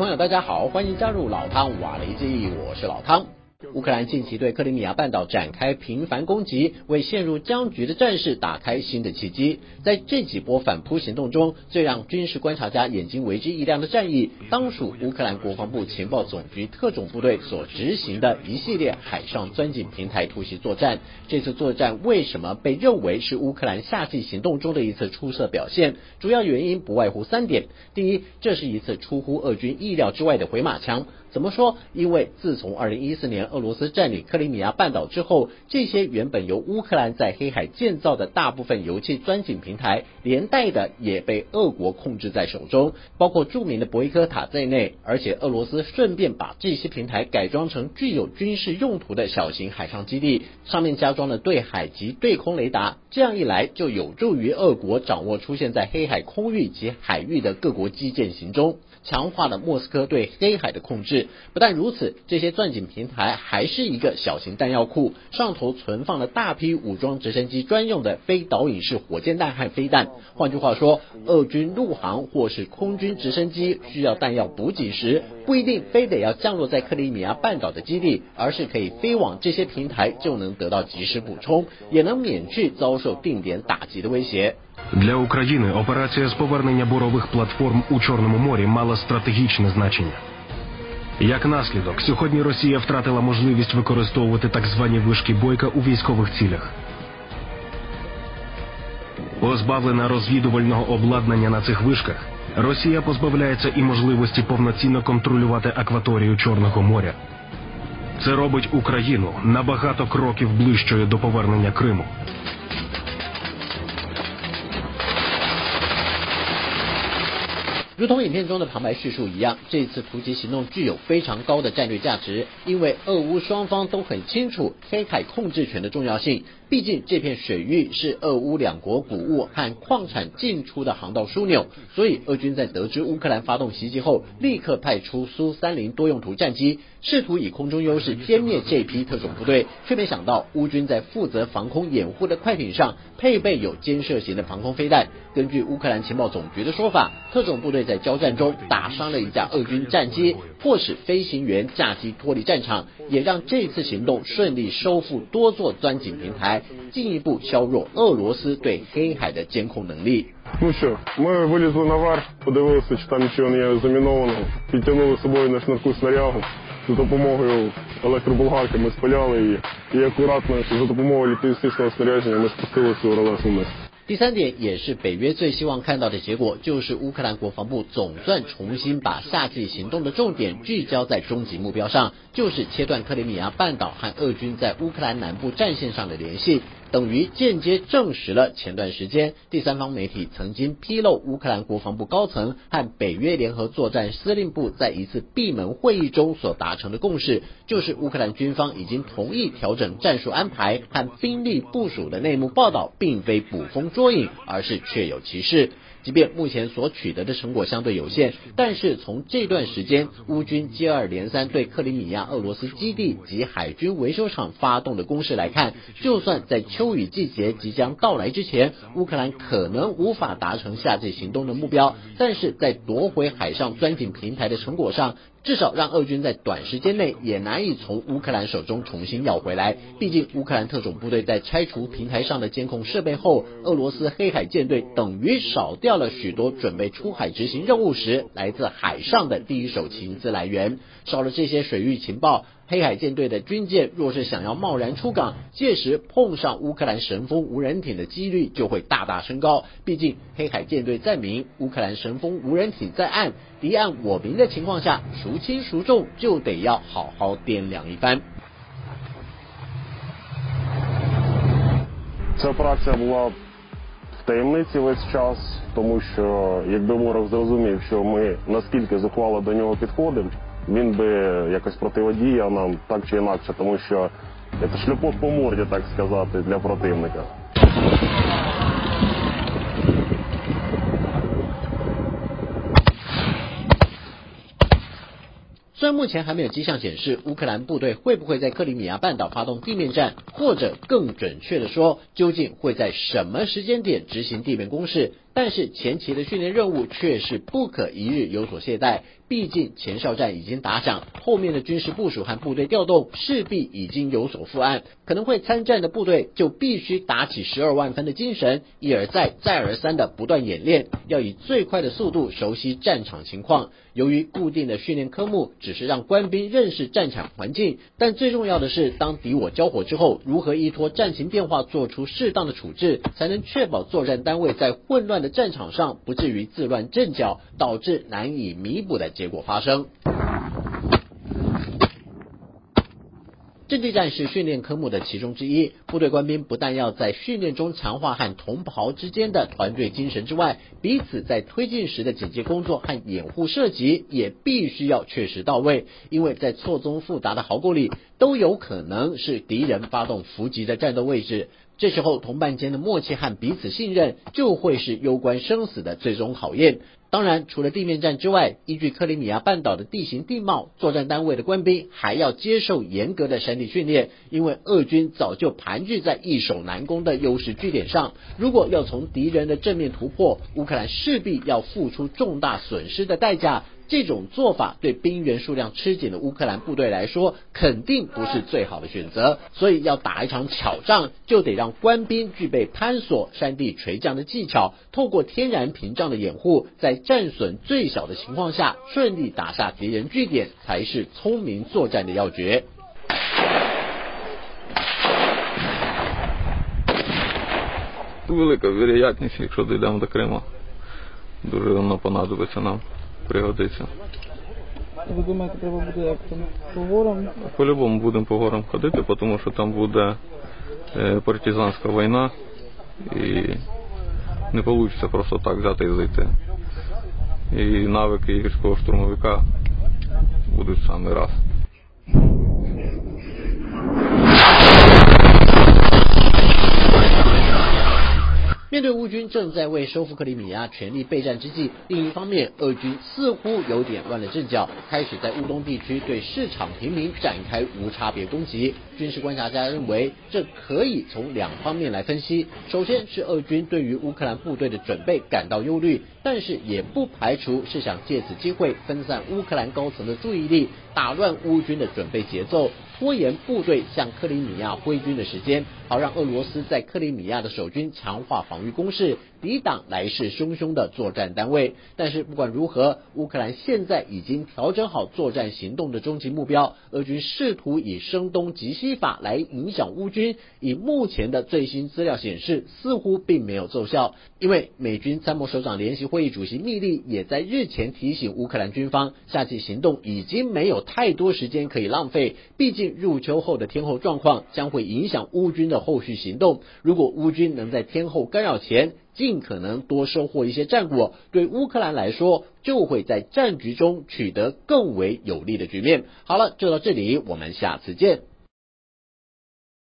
朋友，大家好，欢迎加入老汤瓦雷记，我是老汤。乌克兰近期对克里米亚半岛展开频繁攻击，为陷入僵局的战事打开新的契机。在这几波反扑行动中，最让军事观察家眼睛为之一亮的战役，当属乌克兰国防部情报总局特种部队所执行的一系列海上钻井平台突袭作战。这次作战为什么被认为是乌克兰夏季行动中的一次出色表现？主要原因不外乎三点：第一，这是一次出乎俄军意料之外的回马枪。怎么说？因为自从二零一四年俄罗斯占领克里米亚半岛之后，这些原本由乌克兰在黑海建造的大部分油气钻井平台，连带的也被俄国控制在手中，包括著名的博伊科塔在内。而且俄罗斯顺便把这些平台改装成具有军事用途的小型海上基地，上面加装了对海及对空雷达。这样一来，就有助于俄国掌握出现在黑海空域及海域的各国基建行踪。强化了莫斯科对黑海的控制。不但如此，这些钻井平台还是一个小型弹药库，上头存放了大批武装直升机专用的非导引式火箭弹和飞弹。换句话说，俄军陆航或是空军直升机需要弹药补给时，不一定非得要降落在克里米亚半岛的基地，而是可以飞往这些平台，就能得到及时补充，也能免去遭受定点打击的威胁。Для України операція з повернення бурових платформ у Чорному морі мала стратегічне значення. Як наслідок, сьогодні Росія втратила можливість використовувати так звані вишки бойка у військових цілях. Позбавлена розвідувального обладнання на цих вишках, Росія позбавляється і можливості повноцінно контролювати акваторію Чорного моря. Це робить Україну набагато кроків ближчою до повернення Криму. 如同影片中的旁白叙述一样，这次突击行动具有非常高的战略价值，因为俄乌双方都很清楚黑海控制权的重要性。毕竟这片水域是俄乌两国谷物和矿产进出的航道枢纽，所以俄军在得知乌克兰发动袭击后，立刻派出苏三零多用途战机，试图以空中优势歼灭这批特种部队，却没想到乌军在负责防空掩护的快艇上配备有肩射型的防空飞弹。根据乌克兰情报总局的说法，特种部队在交战中打伤了一架俄军战机，迫使飞行员驾机脱离战场，也让这次行动顺利收复多座钻井平台。进一步削弱俄罗斯对黑海的监控能力。Ну що, ми вилізли наверх, подивилися, чи там нічого не є заміновано, підтягнули з собою на шнурку снарягу. За допомогою електроболгарки ми спаляли її і акуратно за допомогою літистичного снарядження ми спустили цю релесу вниз. 第三点也是北约最希望看到的结果，就是乌克兰国防部总算重新把夏季行动的重点聚焦在终极目标上，就是切断克里米亚半岛和俄军在乌克兰南部战线上的联系。等于间接证实了前段时间第三方媒体曾经披露乌克兰国防部高层和北约联合作战司令部在一次闭门会议中所达成的共识，就是乌克兰军方已经同意调整战术安排和兵力部署的内幕报道，并非捕风捉影，而是确有其事。即便目前所取得的成果相对有限，但是从这段时间乌军接二连三对克里米亚俄罗斯基地及海军维修厂发动的攻势来看，就算在秋雨季节即将到来之前，乌克兰可能无法达成夏季行动的目标，但是在夺回海上钻井平台的成果上。至少让俄军在短时间内也难以从乌克兰手中重新要回来。毕竟乌克兰特种部队在拆除平台上的监控设备后，俄罗斯黑海舰队等于少掉了许多准备出海执行任务时来自海上的第一手情资来源。少了这些水域情报。黑海舰队的军舰若是想要贸然出港，届时碰上乌克兰神风无人艇的几率就会大大升高。毕竟黑海舰队在明，乌克兰神风无人艇在暗，敌暗我明的情况下，孰轻孰重就得要好好掂量一番。Ця операція була в таємниці весь час, тому що якби ворог зрозумів, що ми наскільки зухвало до нього підходимо. він би якось противодіяв нам так чи інакше, тому що це шлюпок по морді, так сказати, для противника. 虽然目前还没有迹象显示乌克兰部队会不会在克里米亚半岛发动地面战，或者更准确的说，究竟会在什么时间点执行地面攻势， 但是前期的训练任务却是不可一日有所懈怠。毕竟前哨战已经打响，后面的军事部署和部队调动势必已经有所负案，可能会参战的部队就必须打起十二万分的精神，一而再、再而三的不断演练，要以最快的速度熟悉战场情况。由于固定的训练科目只是让官兵认识战场环境，但最重要的是，当敌我交火之后，如何依托战情变化做出适当的处置，才能确保作战单位在混乱的战场上不至于自乱阵脚，导致难以弥补的结果发生。阵地战是训练科目的其中之一，部队官兵不但要在训练中强化和同袍之间的团队精神之外，彼此在推进时的警戒工作和掩护射击也必须要确实到位，因为在错综复杂的壕沟里，都有可能是敌人发动伏击的战斗位置。这时候，同伴间的默契和彼此信任就会是攸关生死的最终考验。当然，除了地面战之外，依据克里米亚半岛的地形地貌，作战单位的官兵还要接受严格的山地训练。因为俄军早就盘踞在易守难攻的优势据点上，如果要从敌人的正面突破，乌克兰势必要付出重大损失的代价。这种做法对兵员数量吃紧的乌克兰部队来说，肯定不是最好的选择。所以要打一场巧仗，就得让官兵具备攀索山地垂降的技巧，透过天然屏障的掩护，在战损最小的情况下，顺利打下敌人据点，才是聪明作战的要诀。Велика вероятність, якщо дійдемо до Крима, дуже воно понадобиться нам. Пригодиться. Ви думаєте, треба буде як там по горам? По-любому будемо по горам ходити, тому що там буде е, партизанська війна і не вийде просто так взяти і зайти. І навики гірського штурмовика будуть саме раз. 面对乌军正在为收复克里米亚全力备战之际，另一方面，俄军似乎有点乱了阵脚，开始在乌东地区对市场平民展开无差别攻击。军事观察家认为，这可以从两方面来分析。首先是俄军对于乌克兰部队的准备感到忧虑，但是也不排除是想借此机会分散乌克兰高层的注意力，打乱乌军的准备节奏。拖延部队向克里米亚挥军的时间，好让俄罗斯在克里米亚的守军强化防御攻势。抵挡来势汹汹的作战单位，但是不管如何，乌克兰现在已经调整好作战行动的终极目标。俄军试图以声东击西法来影响乌军，以目前的最新资料显示，似乎并没有奏效。因为美军参谋首长联席会议主席密利也在日前提醒乌克兰军方，夏季行动已经没有太多时间可以浪费。毕竟入秋后的天后状况将会影响乌军的后续行动。如果乌军能在天后干扰前，尽可能多收获一些战果，对乌克兰来说，就会在战局中取得更为有利的局面。好了，就到这里，我们下次见。